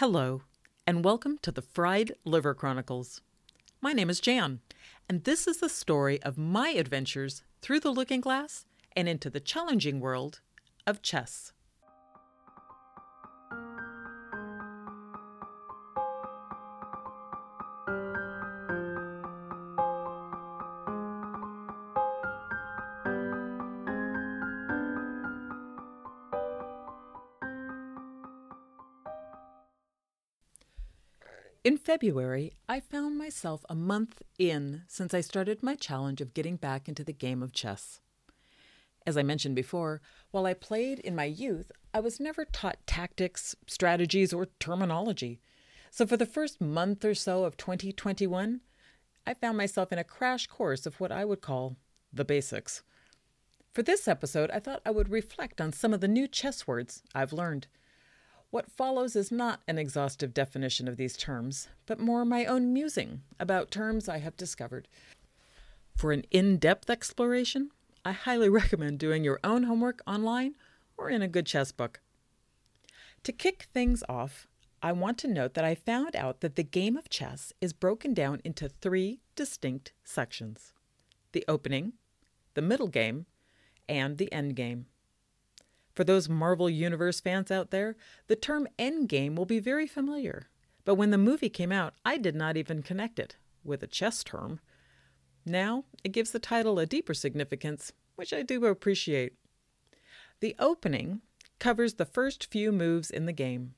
Hello, and welcome to the Fried Liver Chronicles. My name is Jan, and this is the story of my adventures through the looking glass and into the challenging world of chess. In February, I found myself a month in since I started my challenge of getting back into the game of chess. As I mentioned before, while I played in my youth, I was never taught tactics, strategies, or terminology. So for the first month or so of 2021, I found myself in a crash course of what I would call the basics. For this episode, I thought I would reflect on some of the new chess words I've learned. What follows is not an exhaustive definition of these terms, but more my own musing about terms I have discovered. For an in depth exploration, I highly recommend doing your own homework online or in a good chess book. To kick things off, I want to note that I found out that the game of chess is broken down into three distinct sections the opening, the middle game, and the end game. For those Marvel Universe fans out there, the term endgame will be very familiar. But when the movie came out, I did not even connect it with a chess term. Now, it gives the title a deeper significance, which I do appreciate. The opening covers the first few moves in the game,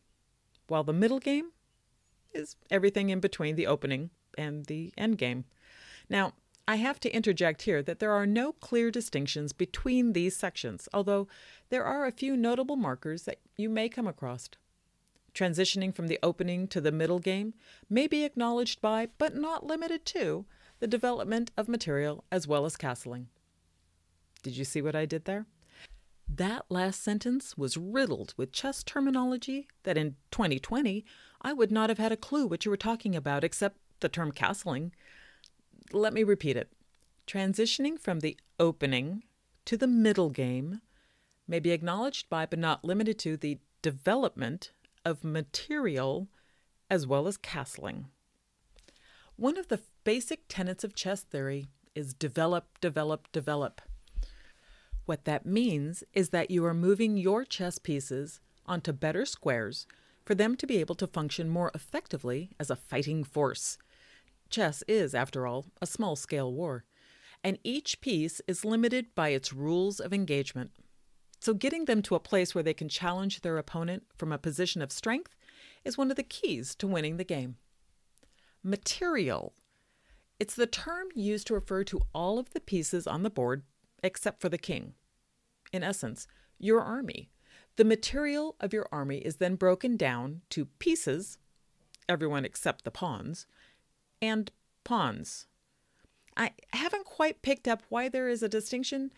while the middle game is everything in between the opening and the end game. Now, I have to interject here that there are no clear distinctions between these sections, although there are a few notable markers that you may come across. Transitioning from the opening to the middle game may be acknowledged by, but not limited to, the development of material as well as castling. Did you see what I did there? That last sentence was riddled with chess terminology that in 2020 I would not have had a clue what you were talking about except the term castling. Let me repeat it. Transitioning from the opening to the middle game may be acknowledged by, but not limited to, the development of material as well as castling. One of the basic tenets of chess theory is develop, develop, develop. What that means is that you are moving your chess pieces onto better squares for them to be able to function more effectively as a fighting force Chess is, after all, a small scale war, and each piece is limited by its rules of engagement. So, getting them to a place where they can challenge their opponent from a position of strength is one of the keys to winning the game. Material. It's the term used to refer to all of the pieces on the board except for the king. In essence, your army. The material of your army is then broken down to pieces, everyone except the pawns, and pawns. I haven't quite picked up why there is a distinction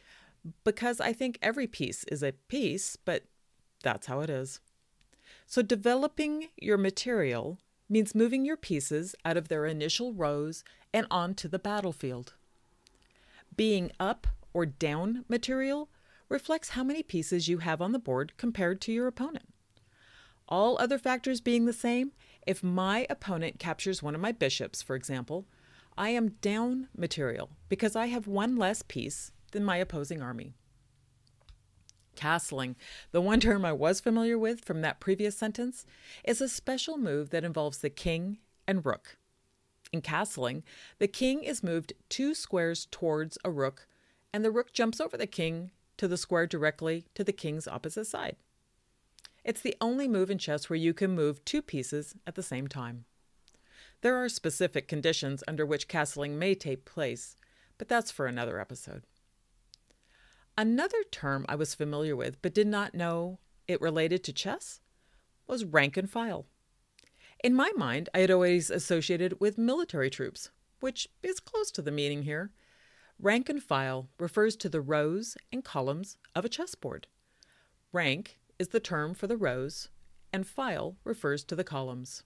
because I think every piece is a piece, but that's how it is. So, developing your material means moving your pieces out of their initial rows and onto the battlefield. Being up or down material reflects how many pieces you have on the board compared to your opponent. All other factors being the same, if my opponent captures one of my bishops, for example, I am down material because I have one less piece than my opposing army. Castling, the one term I was familiar with from that previous sentence, is a special move that involves the king and rook. In castling, the king is moved two squares towards a rook, and the rook jumps over the king to the square directly to the king's opposite side. It's the only move in chess where you can move two pieces at the same time. There are specific conditions under which castling may take place, but that's for another episode. Another term I was familiar with but did not know it related to chess was rank and file. In my mind, I had always associated with military troops, which is close to the meaning here. Rank and file refers to the rows and columns of a chessboard. Rank is the term for the rows, and file refers to the columns.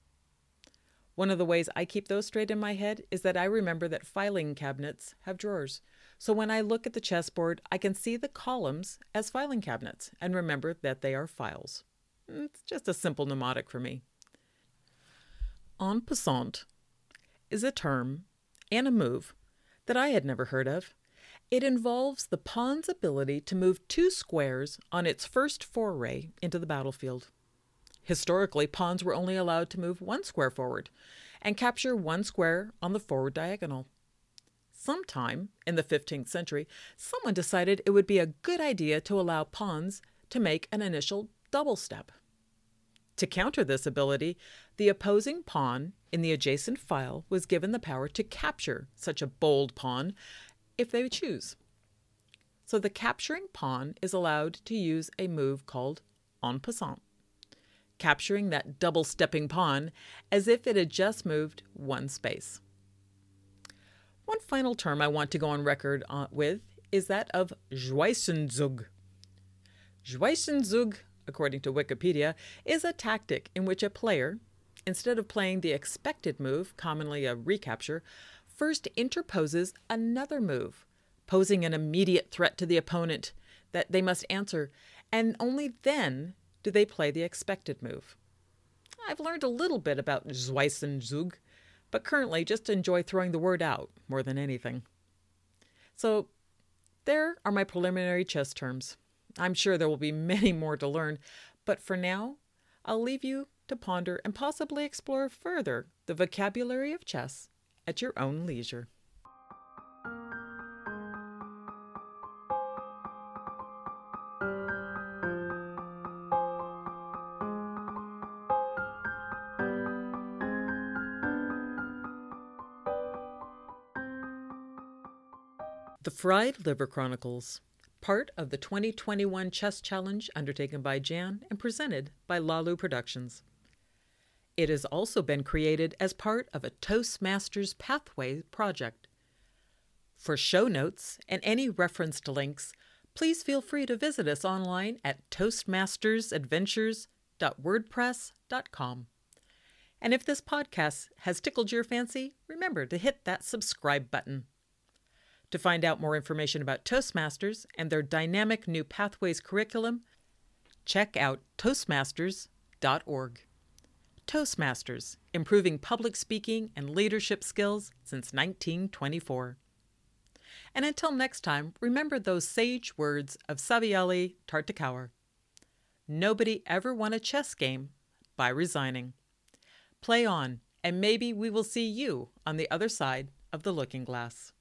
One of the ways I keep those straight in my head is that I remember that filing cabinets have drawers. So when I look at the chessboard, I can see the columns as filing cabinets and remember that they are files. It's just a simple mnemonic for me. En passant is a term and a move that I had never heard of. It involves the pawn's ability to move two squares on its first foray into the battlefield. Historically, pawns were only allowed to move one square forward and capture one square on the forward diagonal. Sometime in the 15th century, someone decided it would be a good idea to allow pawns to make an initial double step. To counter this ability, the opposing pawn in the adjacent file was given the power to capture such a bold pawn if they choose. So the capturing pawn is allowed to use a move called en passant, capturing that double stepping pawn as if it had just moved one space. One final term I want to go on record uh, with is that of Zwischenzug. Zwischenzug according to Wikipedia, is a tactic in which a player, instead of playing the expected move, commonly a recapture, first interposes another move, posing an immediate threat to the opponent that they must answer, and only then do they play the expected move. I've learned a little bit about Zwischenzug, but currently just enjoy throwing the word out more than anything. So, there are my preliminary chess terms. I'm sure there will be many more to learn, but for now, I'll leave you to ponder and possibly explore further the vocabulary of chess at your own leisure. The Fried Liver Chronicles part of the 2021 Chess Challenge undertaken by Jan and presented by Lalu Productions. It has also been created as part of a Toastmasters Pathway project. For show notes and any referenced links, please feel free to visit us online at toastmastersadventures.wordpress.com. And if this podcast has tickled your fancy, remember to hit that subscribe button. To find out more information about Toastmasters and their dynamic new Pathways curriculum, check out Toastmasters.org. Toastmasters, improving public speaking and leadership skills since 1924. And until next time, remember those sage words of Savielly Tartakower. Nobody ever won a chess game by resigning. Play on, and maybe we will see you on the other side of the looking glass.